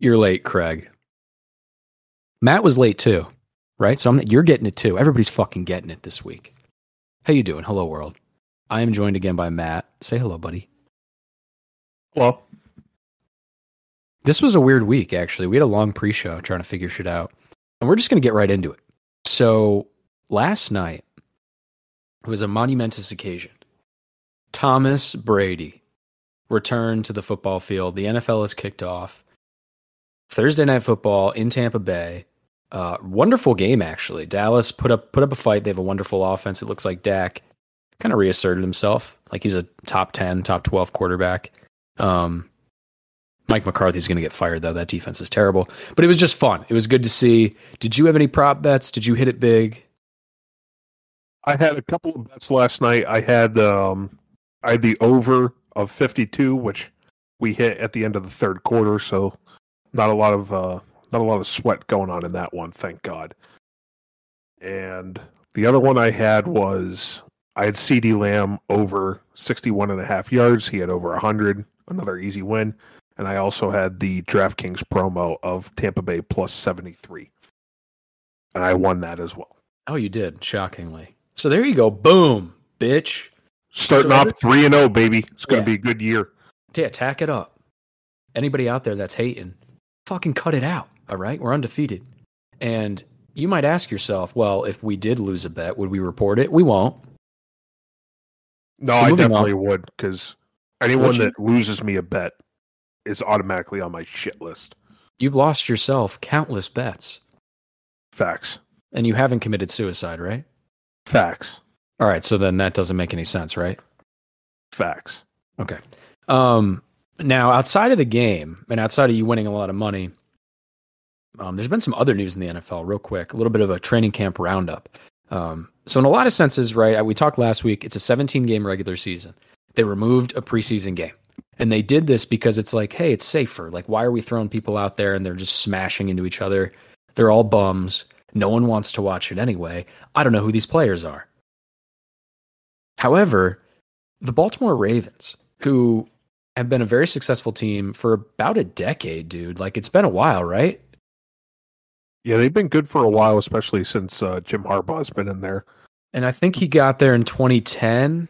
You're late, Craig. Matt was late too, right? So I'm, you're getting it too. Everybody's fucking getting it this week. How you doing? Hello, world. I am joined again by Matt. Say hello, buddy. Hello. This was a weird week, actually. We had a long pre-show trying to figure shit out, and we're just going to get right into it. So last night was a monumentous occasion. Thomas Brady returned to the football field. The NFL has kicked off. Thursday night football in Tampa Bay. Uh, wonderful game actually. Dallas put up put up a fight. They have a wonderful offense. It looks like Dak kind of reasserted himself, like he's a top ten, top twelve quarterback. Um, Mike McCarthy's going to get fired though. That defense is terrible. But it was just fun. It was good to see. Did you have any prop bets? Did you hit it big? I had a couple of bets last night. I had um, I had the over of fifty two, which we hit at the end of the third quarter. So not a lot of uh, not a lot of sweat going on in that one, thank God. And the other one I had was I had CeeDee Lamb over 61 and a half yards. He had over 100, another easy win. And I also had the DraftKings promo of Tampa Bay plus 73. And I won that as well. Oh, you did, shockingly. So there you go. Boom, bitch. Starting So off 3 and 0, baby. It's going Yeah. to be a good year. Yeah, tack it up. Anybody out there that's hating, fucking cut it out. All right, we're undefeated. And you might ask yourself, well, if we did lose a bet, would we report it? We won't. No, So I moving on. definitely would because anyone that loses me a bet is automatically on my shit list. You've lost yourself countless bets, Facts. and you haven't committed suicide, right? Facts. All right, so then that doesn't make any sense, right? Facts. Okay. Um, now, outside of the game and outside of you winning a lot of money, um, there's been some other news in the NFL, real quick. A little bit of a training camp roundup. Um, so, in a lot of senses, right, we talked last week, it's a 17 game regular season. They removed a preseason game. And they did this because it's like, hey, it's safer. Like, why are we throwing people out there and they're just smashing into each other? They're all bums. No one wants to watch it anyway. I don't know who these players are. However, the Baltimore Ravens, who have been a very successful team for about a decade, dude. Like it's been a while, right? Yeah, they've been good for a while, especially since uh, Jim Harbaugh's been in there. And I think he got there in 2010.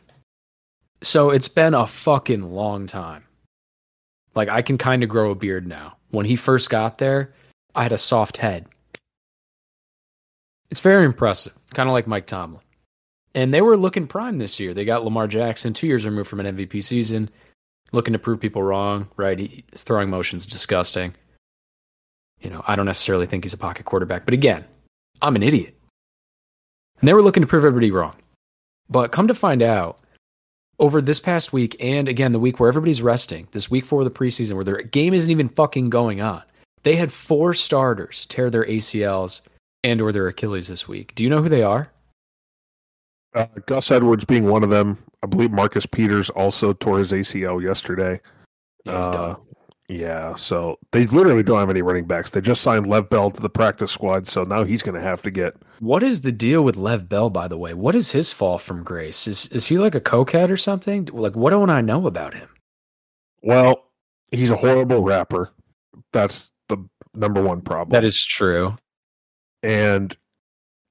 So it's been a fucking long time. Like I can kind of grow a beard now. When he first got there, I had a soft head. It's very impressive, kind of like Mike Tomlin. And they were looking prime this year. They got Lamar Jackson, two years removed from an MVP season, looking to prove people wrong, right? His throwing motion's disgusting. You know, I don't necessarily think he's a pocket quarterback, but again, I'm an idiot. And they were looking to prove everybody wrong. But come to find out, over this past week, and again, the week where everybody's resting, this week four of the preseason, where their game isn't even fucking going on, they had four starters tear their ACLs and or their Achilles this week. Do you know who they are? Uh, Gus Edwards being one of them. I believe Marcus Peters also tore his ACL yesterday. Yeah, Uh, yeah, so they literally don't have any running backs. They just signed Lev Bell to the practice squad, so now he's going to have to get. What is the deal with Lev Bell, by the way? What is his fall from grace? Is is he like a cokehead or something? Like, what don't I know about him? Well, he's a horrible rapper. That's the number one problem. That is true. and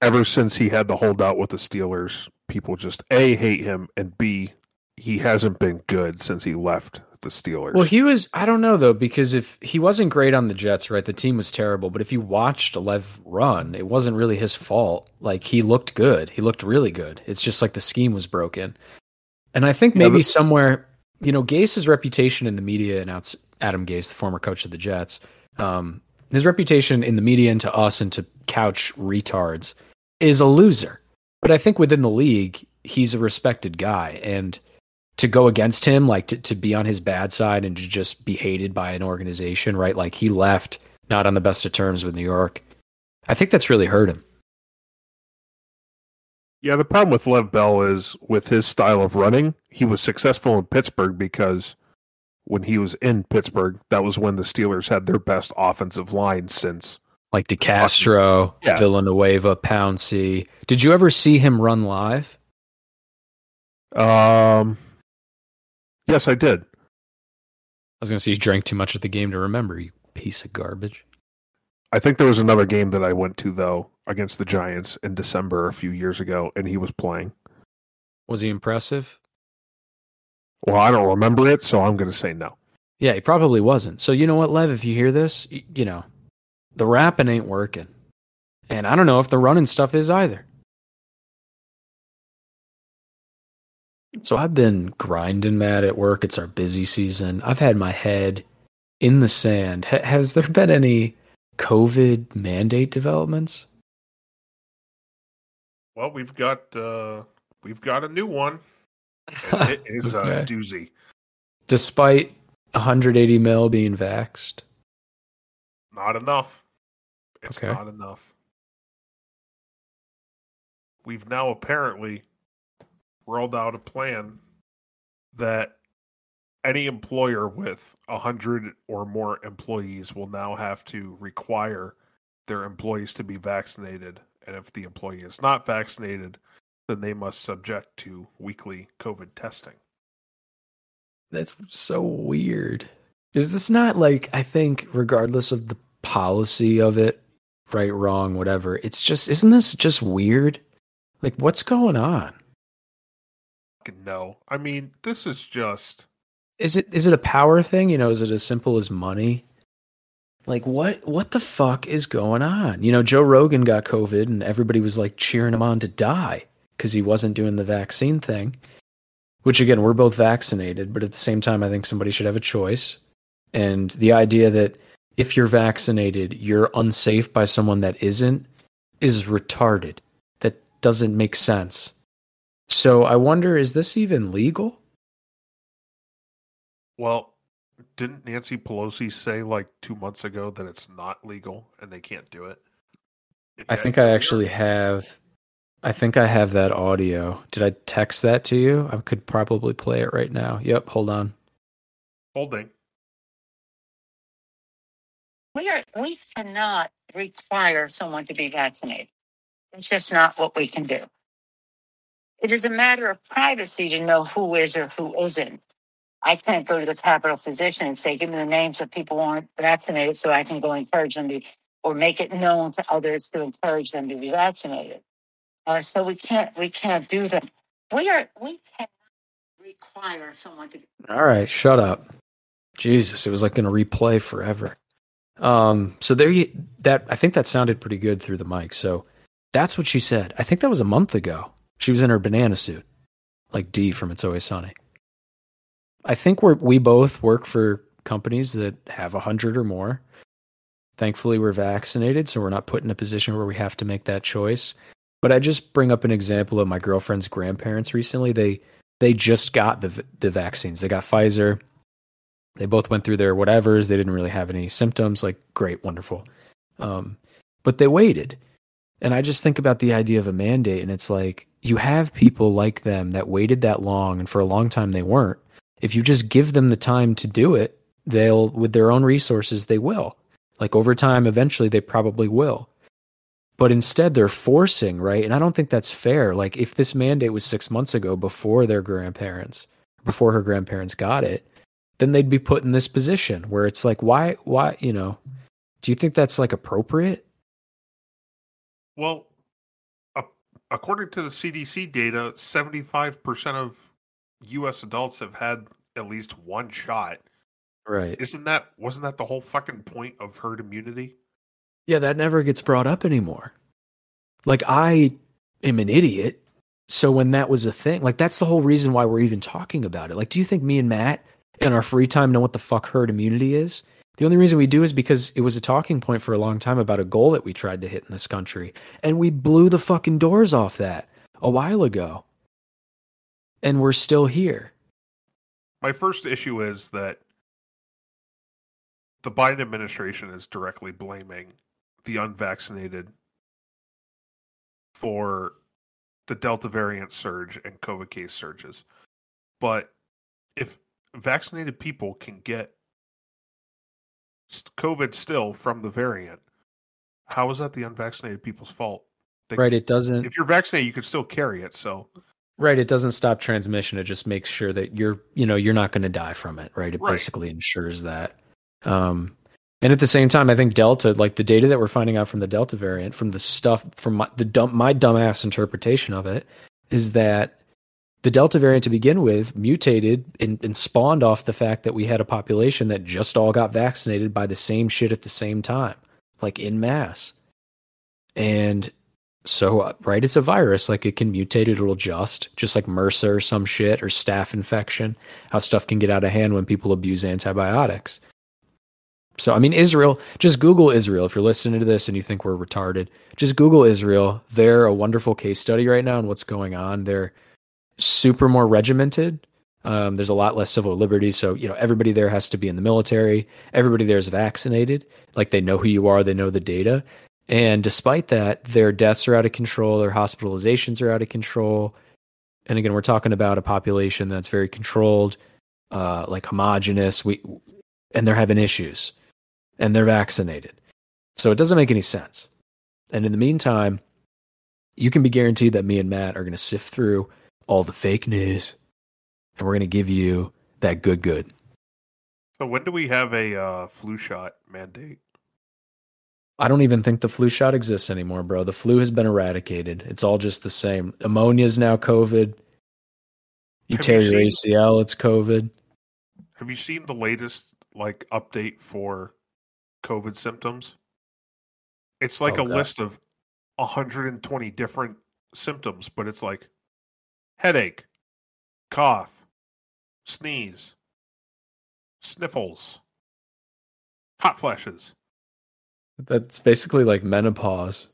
ever since he had the holdout with the Steelers, people just a hate him and b he hasn't been good since he left the Steelers. Well, he was. I don't know though, because if he wasn't great on the Jets, right? The team was terrible. But if you watched Lev run, it wasn't really his fault. Like he looked good. He looked really good. It's just like the scheme was broken. And I think Yeah, maybe but- somewhere, you know, Gase's reputation in the media, and outs Adam Gase, the former coach of the Jets, um, his reputation in the media and to us and to couch retards is a loser. But I think within the league, he's a respected guy. And to go against him, like to, to be on his bad side and to just be hated by an organization, right? Like he left not on the best of terms with New York. I think that's really hurt him. yeah, the problem with Lev Bell is with his style of running, he was successful in Pittsburgh because when he was in Pittsburgh, that was when the Steelers had their best offensive line since. Like DeCastro, Yeah. Villanueva, Pouncey. Did you ever see him run live? Um, yes, I did. I was going to say you drank too much at the game to remember, you piece of garbage. I think there was another game that I went to though against the Giants in December a few years ago, and he was playing. Was he impressive? Well, I don't remember it, so I'm going to say no. Yeah, he probably wasn't. So you know what, Lev? If you hear this, you know, the rapping ain't working, and I don't know if the running stuff is either. So I've been grinding mad at work. It's our busy season. I've had my head in the sand. Ha- has there been any COVID mandate developments? Well, we've got uh we've got a new one. And it is a doozy. Despite 180 mil being vaxxed. Not enough. It's Okay. not enough. We've now apparently rolled out a plan that any employer with a hundred or more employees will now have to require their employees to be vaccinated. And if the employee is not vaccinated, then they must subject to weekly COVID testing. That's so weird. Is this not like I think regardless of the policy of it, right, wrong, whatever, it's just isn't this just weird? Like what's going on? No. I mean, this is just Is it is it a power thing? You know, is it as simple as money? Like what what the fuck is going on? You know, Joe Rogan got COVID and everybody was like cheering him on to die because he wasn't doing the vaccine thing. Which again, we're both vaccinated, but at the same time I think somebody should have a choice. And the idea that if you're vaccinated, you're unsafe by someone that isn't is retarded. That doesn't make sense. So I wonder is this even legal? Well, didn't Nancy Pelosi say like two months ago that it's not legal and they can't do it? I think I actually have. I think I have that audio. Did I text that to you? I could probably play it right now. Yep, hold on. holding. We are we cannot require someone to be vaccinated. It's just not what we can do. It is a matter of privacy to know who is or who isn't. I can't go to the Capitol physician and say, "Give me the names of people who aren't vaccinated, so I can go encourage them to, or make it known to others to encourage them to be vaccinated." Uh, so we can't we can't do that. We are we cannot require someone to All right, shut up. Jesus, it was like going to replay forever. Um, so there you that I think that sounded pretty good through the mic. So that's what she said. I think that was a month ago. She was in her banana suit, like D from It's Always Sunny. I think we're we both work for companies that have a hundred or more. Thankfully, we're vaccinated, so we're not put in a position where we have to make that choice. But I just bring up an example of my girlfriend's grandparents recently. They they just got the the vaccines. They got Pfizer. They both went through their whatevers. They didn't really have any symptoms. Like great, wonderful. Um, but they waited, and I just think about the idea of a mandate, and it's like you have people like them that waited that long, and for a long time they weren't. If you just give them the time to do it, they'll with their own resources they will. Like over time, eventually they probably will but instead they're forcing right and i don't think that's fair like if this mandate was six months ago before their grandparents before her grandparents got it then they'd be put in this position where it's like why why you know do you think that's like appropriate Well, according to the CDC data, 75% of US adults have had at least one shot. right Isn't that wasn't that the whole fucking point of herd immunity? yeah that never gets brought up anymore like i am an idiot so when that was a thing like that's the whole reason why we're even talking about it like do you think me and matt in our free time know what the fuck herd immunity is. The only reason we do is because it was a talking point for a long time about a goal that we tried to hit in this country and we blew the fucking doors off that a while ago. And we're still here. My first issue is that the Biden administration is directly blaming the unvaccinated for the Delta variant surge and COVID case surges. But if vaccinated people can get COVID still from the variant, how is that the unvaccinated people's fault? They right can- it doesn't if you're vaccinated, you can still carry it. So Right, it doesn't stop transmission. It just makes sure that you're, you know, you're not going to die from it. Right, it Right. basically ensures that. Um, And at the same time, I think Delta, like the data that we're finding out from the Delta variant, from the stuff from my, the dumb, my dumbass interpretation of it, is that the Delta variant to begin with mutated and, and, spawned off the fact that we had a population that just all got vaccinated by the same shit at the same time, like in mass. And so, uh, right, it's a virus. Like it can mutate, it'll adjust, just like MRSA or some shit or staph infection, how stuff can get out of hand when people abuse antibiotics. So, I mean, Israel, just Google Israel. If you're listening to this and you think we're retarded, just Google Israel. They're a wonderful case study right now and what's going on. They're super more regimented. Um, there's a lot less civil liberties. So, you know, everybody there has to be in the military. Everybody there is vaccinated. Like they know who you are, they know the data. And despite that, their deaths are out of control, their hospitalizations are out of control. And again, we're talking about a population that's very controlled, uh, like homogenous. We and they're having issues and they're vaccinated. So it doesn't make any sense. And in the meantime, you can be guaranteed that me and Matt are going to sift through all the fake news and we're going to give you that good, good. So when do we have a uh, flu shot mandate? I don't even think the flu shot exists anymore, bro. The flu has been eradicated. It's all just the same. Pneumonia is now COVID. You have tear you your seen, ACL, it's COVID. Have you seen the latest like update for COVID symptoms. It's like oh, a God. list of 120 different symptoms, but it's like headache, cough, sneeze, sniffles, hot flashes. That's basically like menopause.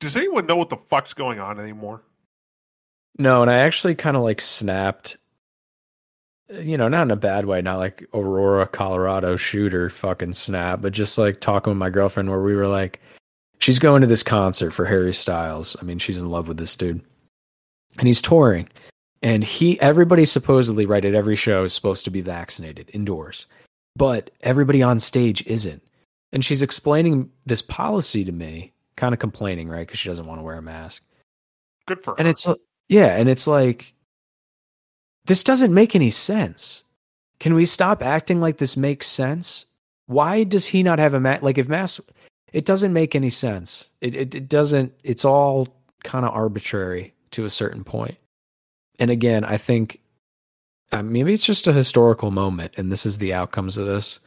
Does anyone know what the fuck's going on anymore? No, and I actually kind of like snapped you know, not in a bad way, not like Aurora, Colorado shooter fucking snap, but just like talking with my girlfriend where we were like, she's going to this concert for Harry Styles. I mean, she's in love with this dude. And he's touring. And he everybody supposedly right at every show is supposed to be vaccinated indoors. But everybody on stage isn't. And she's explaining this policy to me, kind of complaining, right? Because she doesn't want to wear a mask. Good for her. And it's yeah, and it's like this doesn't make any sense. Can we stop acting like this makes sense? Why does he not have a mask? Like if mask, it doesn't make any sense. It it, it doesn't. It's all kind of arbitrary to a certain point. And again, I think uh, maybe it's just a historical moment, and this is the outcomes of this.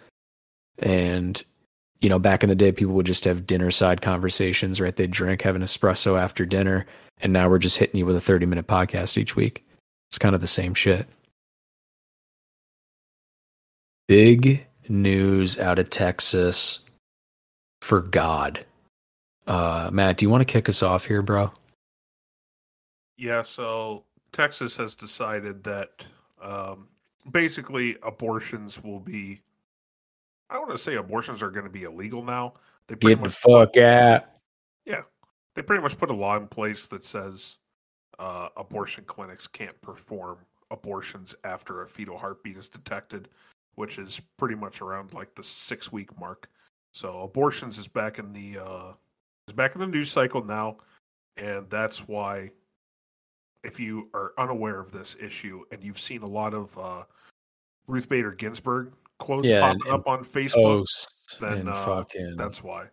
And you know, back in the day, people would just have dinner side conversations, right? They'd drink, have an espresso after dinner, and now we're just hitting you with a thirty minute podcast each week. It's kind of the same shit. Big news out of Texas for God. Uh, Matt, do you want to kick us off here, bro? Yeah, so Texas has decided that um, basically abortions will be. I don't want to say abortions are going to be illegal now. They Get the fuck out. Yeah, they pretty much put a law in place that says uh, abortion clinics can't perform abortions after a fetal heartbeat is detected, which is pretty much around like the six week mark. So abortions is back in the uh, is back in the news cycle now, and that's why if you are unaware of this issue and you've seen a lot of uh, Ruth Bader Ginsburg quotes yeah, popping and, up on Facebook, then uh, fucking... that's why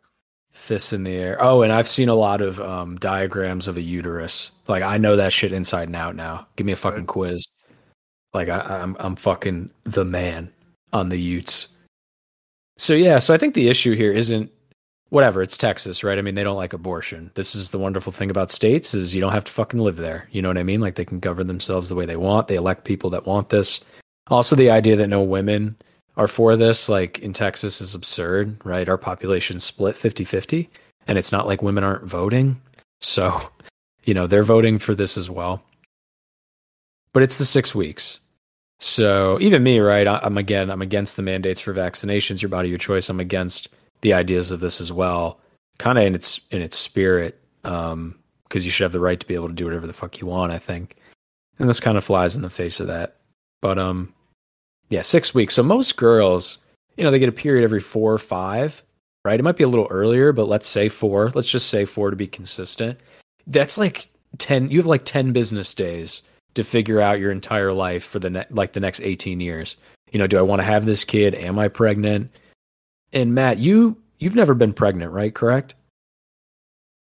fists in the air. Oh, and I've seen a lot of um, diagrams of a uterus. Like I know that shit inside and out now. Give me a fucking quiz. Like I, I'm I'm fucking the man on the Utes. So yeah, so I think the issue here isn't whatever. It's Texas, right? I mean, they don't like abortion. This is the wonderful thing about states is you don't have to fucking live there. You know what I mean? Like they can govern themselves the way they want. They elect people that want this. Also, the idea that no women are for this, like in Texas, is absurd, right? Our population split 50 50, and it's not like women aren't voting. So, you know, they're voting for this as well. But it's the six weeks. So even me, right? I'm again, I'm against the mandates for vaccinations. Your body, your choice. I'm against the ideas of this as well, kind of in its in its spirit, because um, you should have the right to be able to do whatever the fuck you want. I think, and this kind of flies in the face of that. But um, yeah, six weeks. So most girls, you know, they get a period every four or five, right? It might be a little earlier, but let's say four. Let's just say four to be consistent. That's like 10, you have like 10 business days to figure out your entire life for the ne- like the next 18 years. You know, do I want to have this kid? Am I pregnant? And Matt, you you've never been pregnant, right? Correct?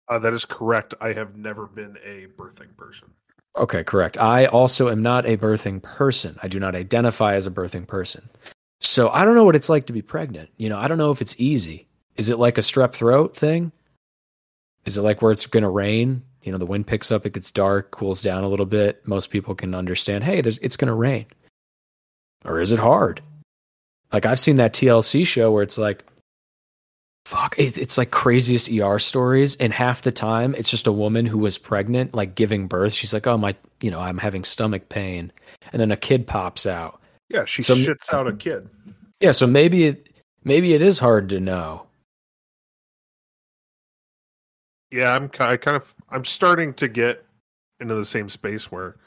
Uh, that is correct. I have never been a birthing person. Okay, correct. I also am not a birthing person. I do not identify as a birthing person. So I don't know what it's like to be pregnant. You know, I don't know if it's easy. Is it like a strep throat thing? Is it like where it's going to rain? You know, the wind picks up, it gets dark, cools down a little bit. Most people can understand, hey, there's it's going to rain. Or is it hard? Like I've seen that TLC show where it's like fuck it, it's like craziest er stories and half the time it's just a woman who was pregnant like giving birth. She's like oh my you know i'm having stomach pain. And then a kid pops out. Yeah, she So- shits out a kid. yeah so maybe it maybe it is hard to know. Yeah, I'm I kind of I'm starting to get into the same space where,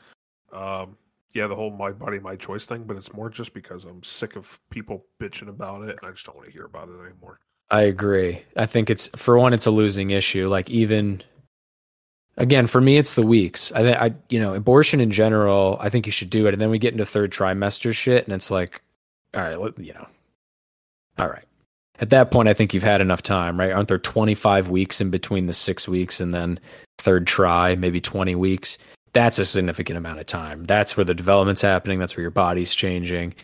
um, yeah, the whole my body my choice thing, but it's more just because I'm sick of people bitching about it, and I just don't want to hear about it anymore. i agree. I think it's for one it's a losing issue like even again for me it's the weeks. I i you know abortion in general i think you should do it and then we get into third trimester shit and it's like all right you know. All right at that point i think you've had enough time right? Aren't there 25 weeks in between the six weeks and then third try maybe 20 weeks that's a significant amount of time. That's where the development's happening. That's where your body's changing.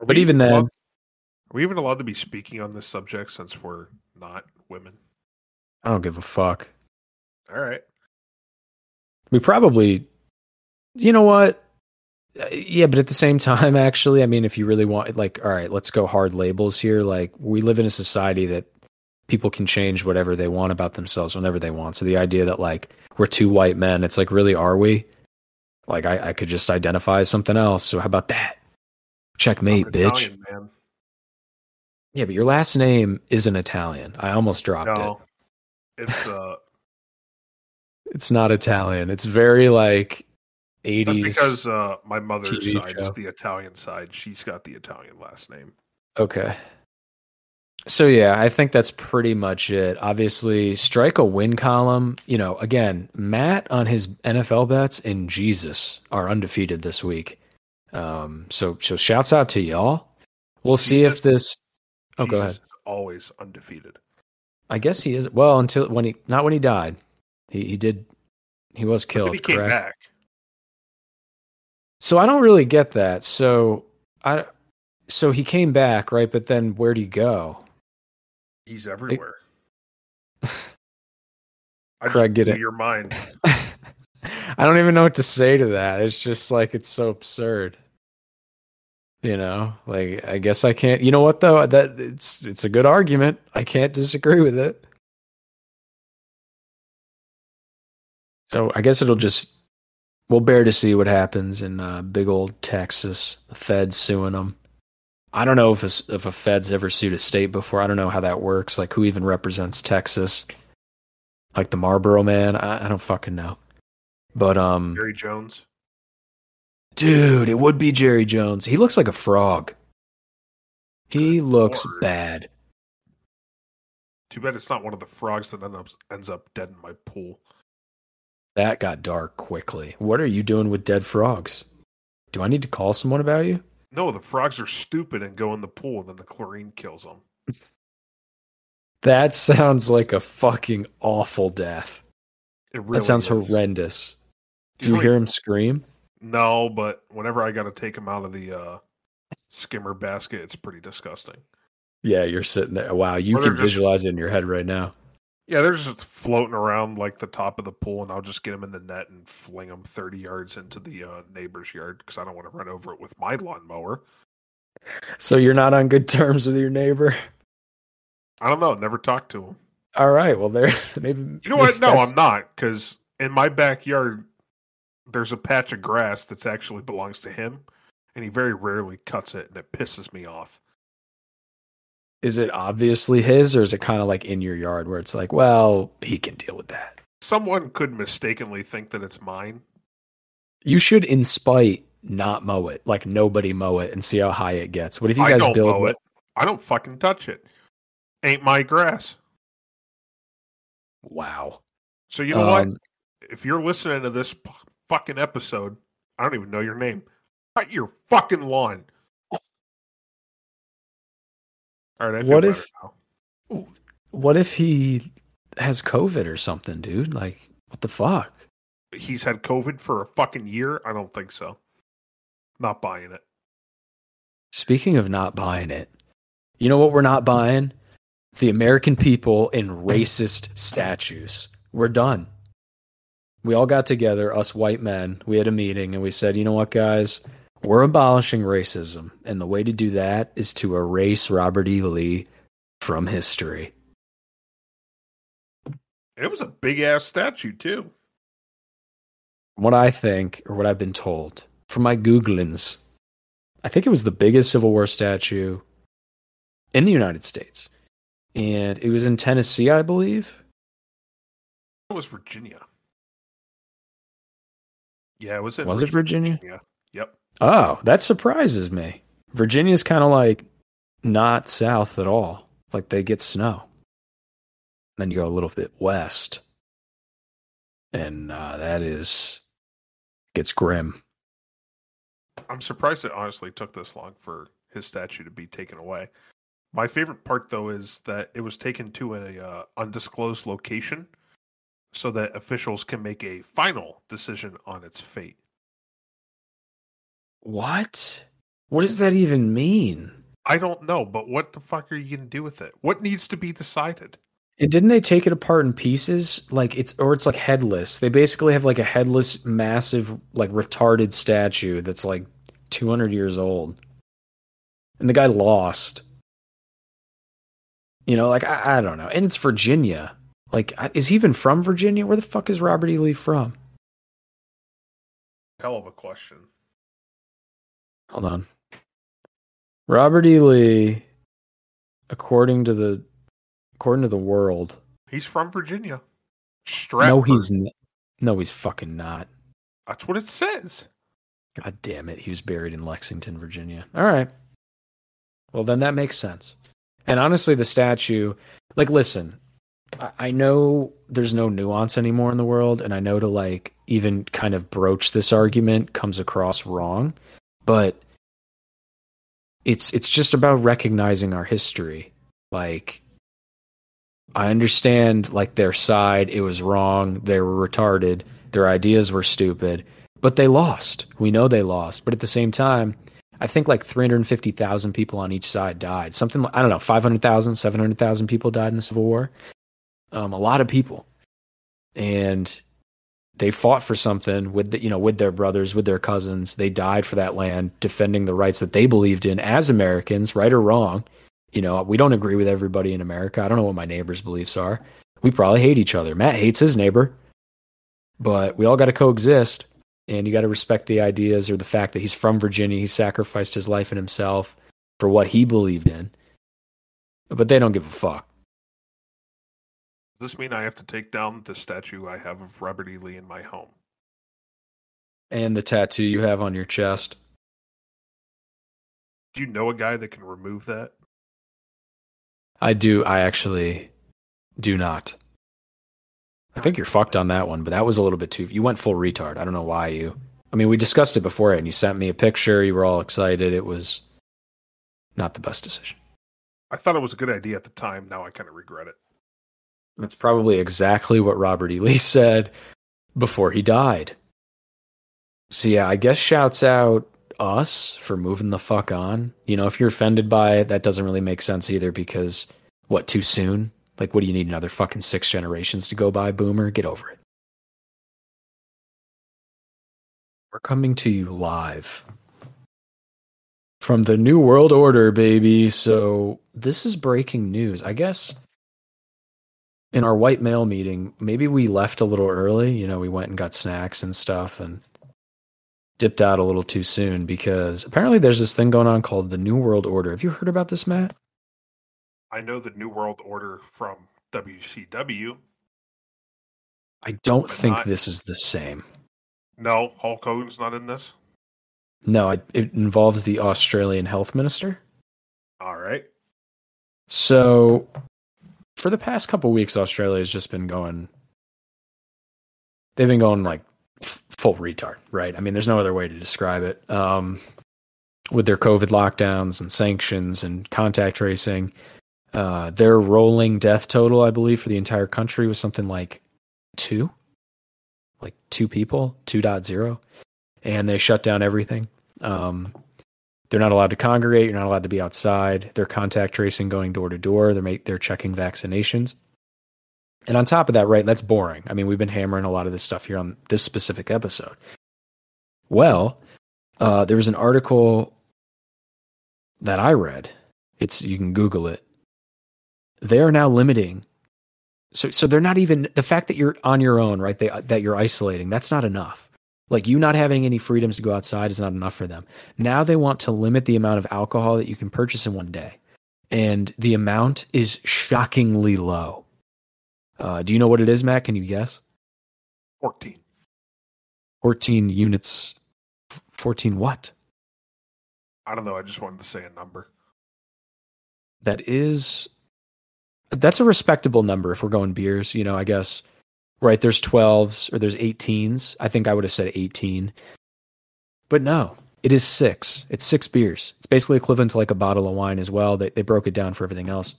Are But even then- allowed- are we even allowed to be speaking on this subject since we're not women? i don't give a fuck. All right. we probably you know what? Uh, yeah but at the same time actually i mean if you really want like all right let's go hard labels here. Like we live in a society that people can change whatever they want about themselves whenever they want. So the idea that like we're two white men it's like really are we? Like i, I could just identify as something else. So how about that? Checkmate bitch. Italian, yeah but your last name isn't italian. I almost dropped it. It's uh, it's not italian. It's very like 80s that's because uh, my mother's TV side show. is the Italian side. She's got the Italian last name. Okay. So yeah, I think that's pretty much it. Obviously, strike a win column. You know, again, Matt on his NFL bets and Jesus are undefeated this week. Um, so so shouts out to y'all. We'll see if this. Oh, go ahead. is always undefeated. I guess he is. Well, until when he not when he died, he he did. He was killed. he came correct? back. So I don't really get that. So I. So he came back, right? But then where'd he go? He's everywhere. I Craig, get it. Your mind. I don't even know what to say to that. It's just like it's so absurd. You know, like I guess I can't. You know what though? That it's it's a good argument. I can't disagree with it. So I guess it'll just we'll bear to see what happens in uh, big old Texas. The Feds suing them. I don't know if a, if a Fed's ever sued a state before. I don't know how that works. Like who even represents Texas? Like the Marlboro Man? I, I don't fucking know. But um, Jerry Jones. Dude, it would be Jerry Jones. He looks like a frog. He Good looks lord. bad. Too bad it's not one of the frogs that ends up, ends up dead in my pool. That got dark quickly. What are you doing with dead frogs? Do I need to call someone about you? No, the frogs are stupid and go in the pool, and then the chlorine kills them. That sounds like a fucking awful death. It really that sounds is. horrendous. Do you hear him scream? No, but whenever I got to take them out of the uh, skimmer basket, it's pretty disgusting. Yeah, you're sitting there. Wow, you Or can just- visualize it in your head right now. Yeah, they're just floating around like the top of the pool, and I'll just get them in the net and fling them 30 yards into the uh, neighbor's yard because I don't want to run over it with my lawnmower. So you're not on good terms with your neighbor? I don't know. Never talked to him. All right. Well, there. Maybe You know what? No, I'm not because in my backyard, there's a patch of grass that's actually belongs to him, and he very rarely cuts it, and it pisses me off. Is it obviously his, or is it kind of like in your yard where it's like, well, he can deal with that? Someone could mistakenly think that it's mine. You should, in spite, not mow it. Like nobody mow it and see how high it gets. What if you I guys build mow what- it. I don't fucking touch it. Ain't my grass. Wow. So you know what? Um, If you're listening to this p- fucking episode, I don't even know your name. Cut your fucking lawn. All right. What if-. What if he has COVID or something, dude? Like, what the fuck? he's had COVID for a fucking year? I don't think so. Not buying it. Speaking of not buying it, you know what we're not buying? The American people in racist statues. We're done. We all got together, us white men. We had a meeting and we said, you know what, guys? We're abolishing racism. And the way to do that is to erase Robert E. Lee from history. It was a big ass statue too. What I think, or what I've been told from my Googlings, I think it was the biggest Civil War statue in the United States. And it was in Tennessee, I believe. It was Virginia. Yeah, it was in Was it Virginia? Oh, that surprises me. Virginia's kind of like not south at all. Like they get snow. Then you go a little bit west. And uh, that is gets grim. I'm surprised it honestly took this long for his statue to be taken away. My favorite part though is that it was taken to a uh, undisclosed location so that officials can make a final decision on its fate. What? What does that even mean? I don't know, but what the fuck are you going to do with it? What needs to be decided? And didn't they take it apart in pieces? Like it's or it's like headless. They basically have like a headless, massive, like retarded statue that's like 200 years old. And the guy lost. You know, like I, I don't know. And it's Virginia. Like, is he even from Virginia? Where the fuck is Robert E. Lee from? Hell of a question. Hold on. Robert E. Lee, according to the according to the world. He's from Virginia. Stratford. No, he's n- no, he's fucking not. That's what it says. God damn it. He was buried in Lexington, Virginia. All right. Well, then that makes sense. And honestly, the statue, like, listen, I, I know there's no nuance anymore in the world. And I know to, like, even kind of broach this argument comes across wrong. But it's it's just about recognizing our history. Like, I understand, like, their side, it was wrong. They were retarded. Their ideas were stupid but they lost. We know they lost. But at the same time, I think like 350,000 people on each side died. Something, I don't know, 500,000, 700,000 people died in the Civil War. Um, a lot of people. And they fought for something with the, you know with their brothers with their cousins they died for that land defending the rights that they believed in as americans right or wrong you know we don't agree with everybody in america i don't know what my neighbors beliefs are we probably hate each other matt hates his neighbor but we all got to coexist and you got to respect the ideas or the fact that he's from Virginia. He sacrificed his life and himself for what he believed in. But they don't give a fuck. This mean I have to take down the statue I have of Robert E. Lee in my home? And the tattoo you have on your chest. Do you know a guy that can remove that? I do. I actually do not. I think you're fucked on that one, but that was a little bit too. You went full retard. I don't know why you. I mean, we discussed it before, and you sent me a picture. You were all excited. It was not the best decision. I thought it was a good idea at the time. Now I kind of regret it. That's probably exactly what Robert E. Lee said before he died. So yeah, I guess shouts out us for moving the fuck on. You know, if you're offended by it, that doesn't really make sense either because what, too soon? Like what do you need another fucking six generations to go by, boomer? Get over it. We're coming to you live from the New World Order, baby. So this is breaking news. I guess in our white male meeting, maybe we left a little early. You know, we went and got snacks and stuff and dipped out a little too soon because apparently there's this thing going on called the New World Order. Have you heard about this, Matt? I know the New World Order from WCW. I don't think not- this is the same. No, Hulk Hogan's not in this. No, it, it involves the Australian health minister. All right. So, for the past couple weeks, Australia has just been going. They've been going like f- full retard, right? I mean, there's no other way to describe it. Um, with their COVID lockdowns and sanctions and contact tracing. Uh, their rolling death total, I believe, for the entire country was something like two, like two people, 2.0. And they shut down everything. Um, they're not allowed to congregate. You're not allowed to be outside. They're contact tracing, going door to door. They're make, they're checking vaccinations. And on top of that, right, that's boring. I mean, we've been hammering a lot of this stuff here on this specific episode. Well, uh, there was an article that I read. It's you can Google it. They are now limiting. So, so they're not even the fact that you're on your own, right? They, that you're isolating. That's not enough. Like you not having any freedoms to go outside is not enough for them. Now they want to limit the amount of alcohol that you can purchase in one day. And the amount is shockingly low. Uh, do you know what it is, Matt? Can you guess? 14. 14 units. 14 what? I don't know. I just wanted to say a number. That is. That's a respectable number if we're going beers. You know, I guess right? There's 12s or there's 18s. I think I would have said 18. But no, it is six. It's six beers. It's basically equivalent to like a bottle of wine as well. They, they broke it down for everything else.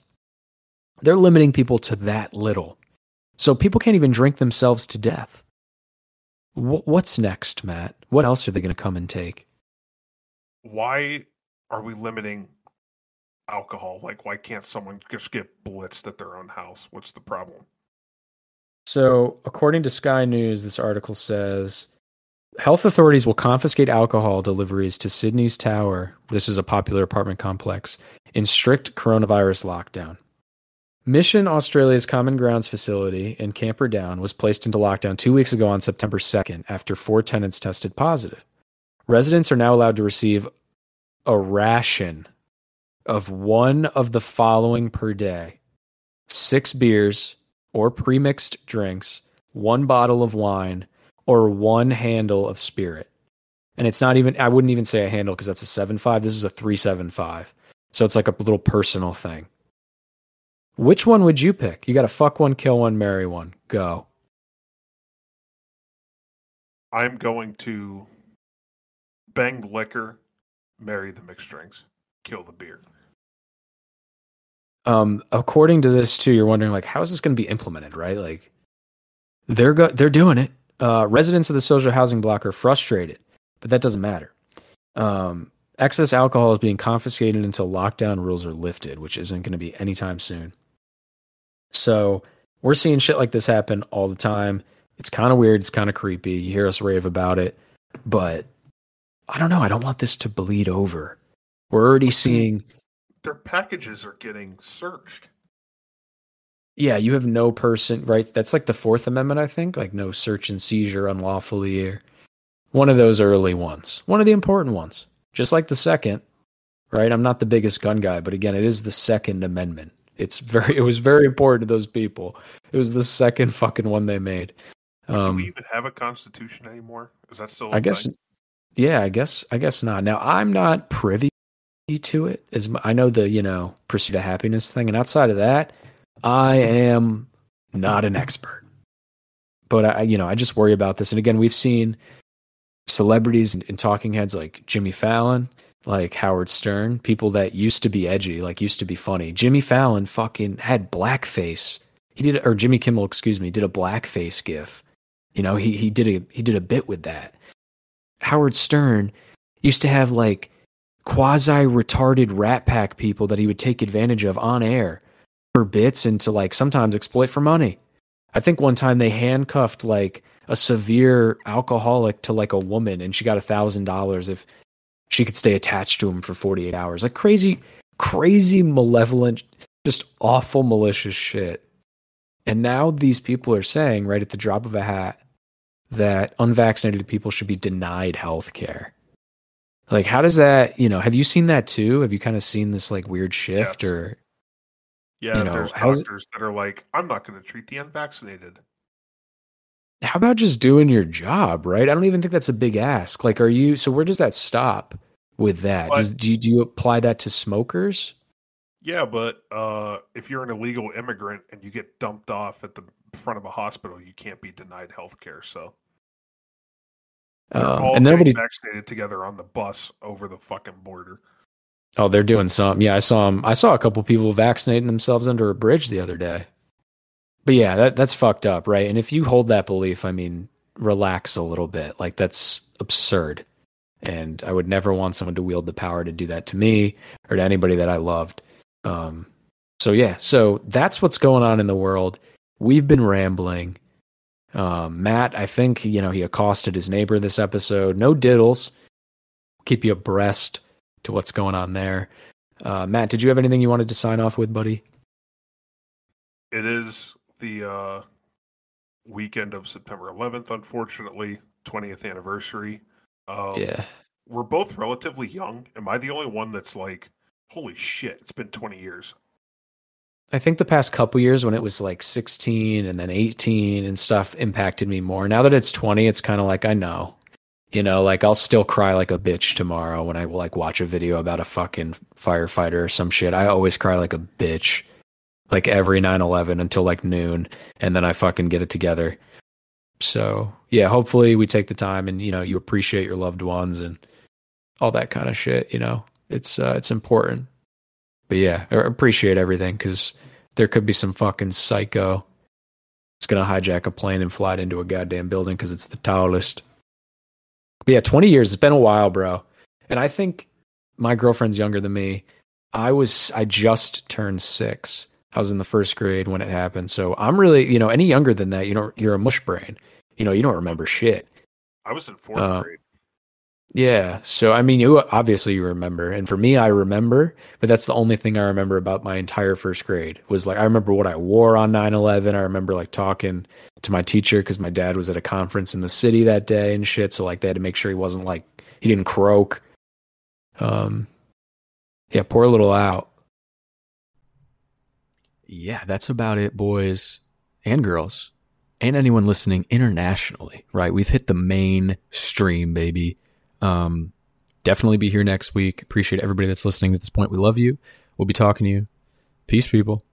They're limiting people to that little. So people can't even drink themselves to death. W- what's next, Matt? What else are they going to come and take? Why are we limiting alcohol? Like, why can't someone just get blitzed at their own house? What's the problem? So, according to Sky News, this article says health authorities will confiscate alcohol deliveries to Sydney's Tower. This is a popular apartment complex in strict coronavirus lockdown. Mission Australia's Common Grounds facility in Camperdown was placed into lockdown two weeks ago on September 2nd after four tenants tested positive. Residents are now allowed to receive a ration of one of the following per day six beers, or premixed drinks, one bottle of wine, or one handle of spirit. And it's not even, I wouldn't even say a handle because that's a 7.5. This is a 3.75. So it's like a little personal thing. Which one would you pick? You got to fuck one, kill one, marry one. Go. I'm going to bang liquor, marry the mixed drinks, kill the beer. Um, according to this too, you're wondering like, how is this going to be implemented, right? Like, they're go- they're doing it. Uh, residents of the social housing block are frustrated, but that doesn't matter. Um, excess alcohol is being confiscated until lockdown rules are lifted, which isn't going to be anytime soon. So we're seeing shit like this happen all the time. It's kind of weird. It's kind of creepy. You hear us rave about it, but I don't know. I don't want this to bleed over. We're already seeing their packages are getting searched. Yeah, you have no person, right? That's like the Fourth Amendment, I think, like no search and seizure unlawfully or one of those early ones, one of the important ones, just like the second, right? I'm not the biggest gun guy, but again, it is the Second Amendment. It's very, it was very important to those people. It was the second fucking one they made. Um, Do we even have a constitution anymore? Is that still? I guess. Thing? Yeah, I guess. I guess not. Now, I'm not privy to it. As I know the you know pursuit of happiness thing, and outside of that, I am not an expert. But I, you know, I just worry about this. And again, we've seen celebrities and, and talking heads like Jimmy Fallon, like Howard Stern, people that used to be edgy, like used to be funny. Jimmy Fallon fucking had blackface. He did, or Jimmy Kimmel, excuse me, did a blackface gif. You know, he he did a he did a bit with that. Howard Stern used to have like quasi retarded rat pack people that he would take advantage of on air for bits and to like sometimes exploit for money. I think one time they handcuffed like a severe alcoholic to like a woman and she got a thousand dollars if she could stay attached to him for 48 hours. Like crazy, crazy malevolent, just awful malicious shit. And now these people are saying, right at the drop of a hat, that unvaccinated people should be denied health care. Like, how does that, you know, have you seen that too? Have you kind of seen this like weird shift yes. or? Yeah, you know, there's doctors that are like, I'm not going to treat the unvaccinated. How about just doing your job, right? I don't even think that's a big ask. Like, are you, so where does that stop with that? Does, do, you, do you apply that to smokers? Yeah, but uh, if you're an illegal immigrant and you get dumped off at the front of a hospital, you can't be denied health care. So Um, all and nobody. vaccinated together on the bus over the fucking border. Oh, they're doing some. Yeah, I saw 'em- I saw a couple people vaccinating themselves under a bridge the other day. But yeah, that that's fucked up, right? And if you hold that belief, I mean, relax a little bit. Like that's absurd. And I would never want someone to wield the power to do that to me or to anybody that I loved. Um, so yeah, so that's what's going on in the world. We've been rambling. Um, Matt, I think you know he accosted his neighbor this episode. No diddles. Keep you abreast to what's going on there. Uh, Matt, did you have anything you wanted to sign off with, buddy? It is the uh, weekend of September 11th, unfortunately, 20th anniversary. Um, yeah. We're both relatively young. Am I the only one that's like, holy shit, it's been 20 years? I think the past couple years when it was like 16 and then 18 and stuff impacted me more. Now that it's 20, it's kind of like I know. You know, like I'll still cry like a bitch tomorrow when I like watch a video about a fucking firefighter or some shit. I always cry like a bitch. Like every 9/11 until like noon and then I fucking get it together. So, yeah, hopefully we take the time and you know, you appreciate your loved ones and all that kind of shit, you know. It's uh it's important. But yeah, I appreciate everything cuz there could be some fucking psycho. It's gonna hijack a plane and fly it into a goddamn building because it's the tallest. But yeah, twenty years. It's been a while, bro. And I think my girlfriend's younger than me. I was I just turned six. I was in the first grade when it happened. So I'm really, you know, any younger than that, you know, you're a mush brain. You know, you don't remember shit. I was in fourth Uh, grade. Yeah. So I mean, you obviously you remember, and for me, I remember, but that's the only thing I remember about my entire first grade was like I remember what I wore on 9/11. I remember like talking to my teacher because my dad was at a conference in the city that day and shit. So like they had to make sure he wasn't like he didn't croak. Um, yeah, poor little out. Yeah, that's about it, boys and girls, and anyone listening internationally. Right, we've hit the mainstream, baby. Um, definitely be here next week. Appreciate everybody that's listening at this point. We love you. We'll be talking to you. Peace, people.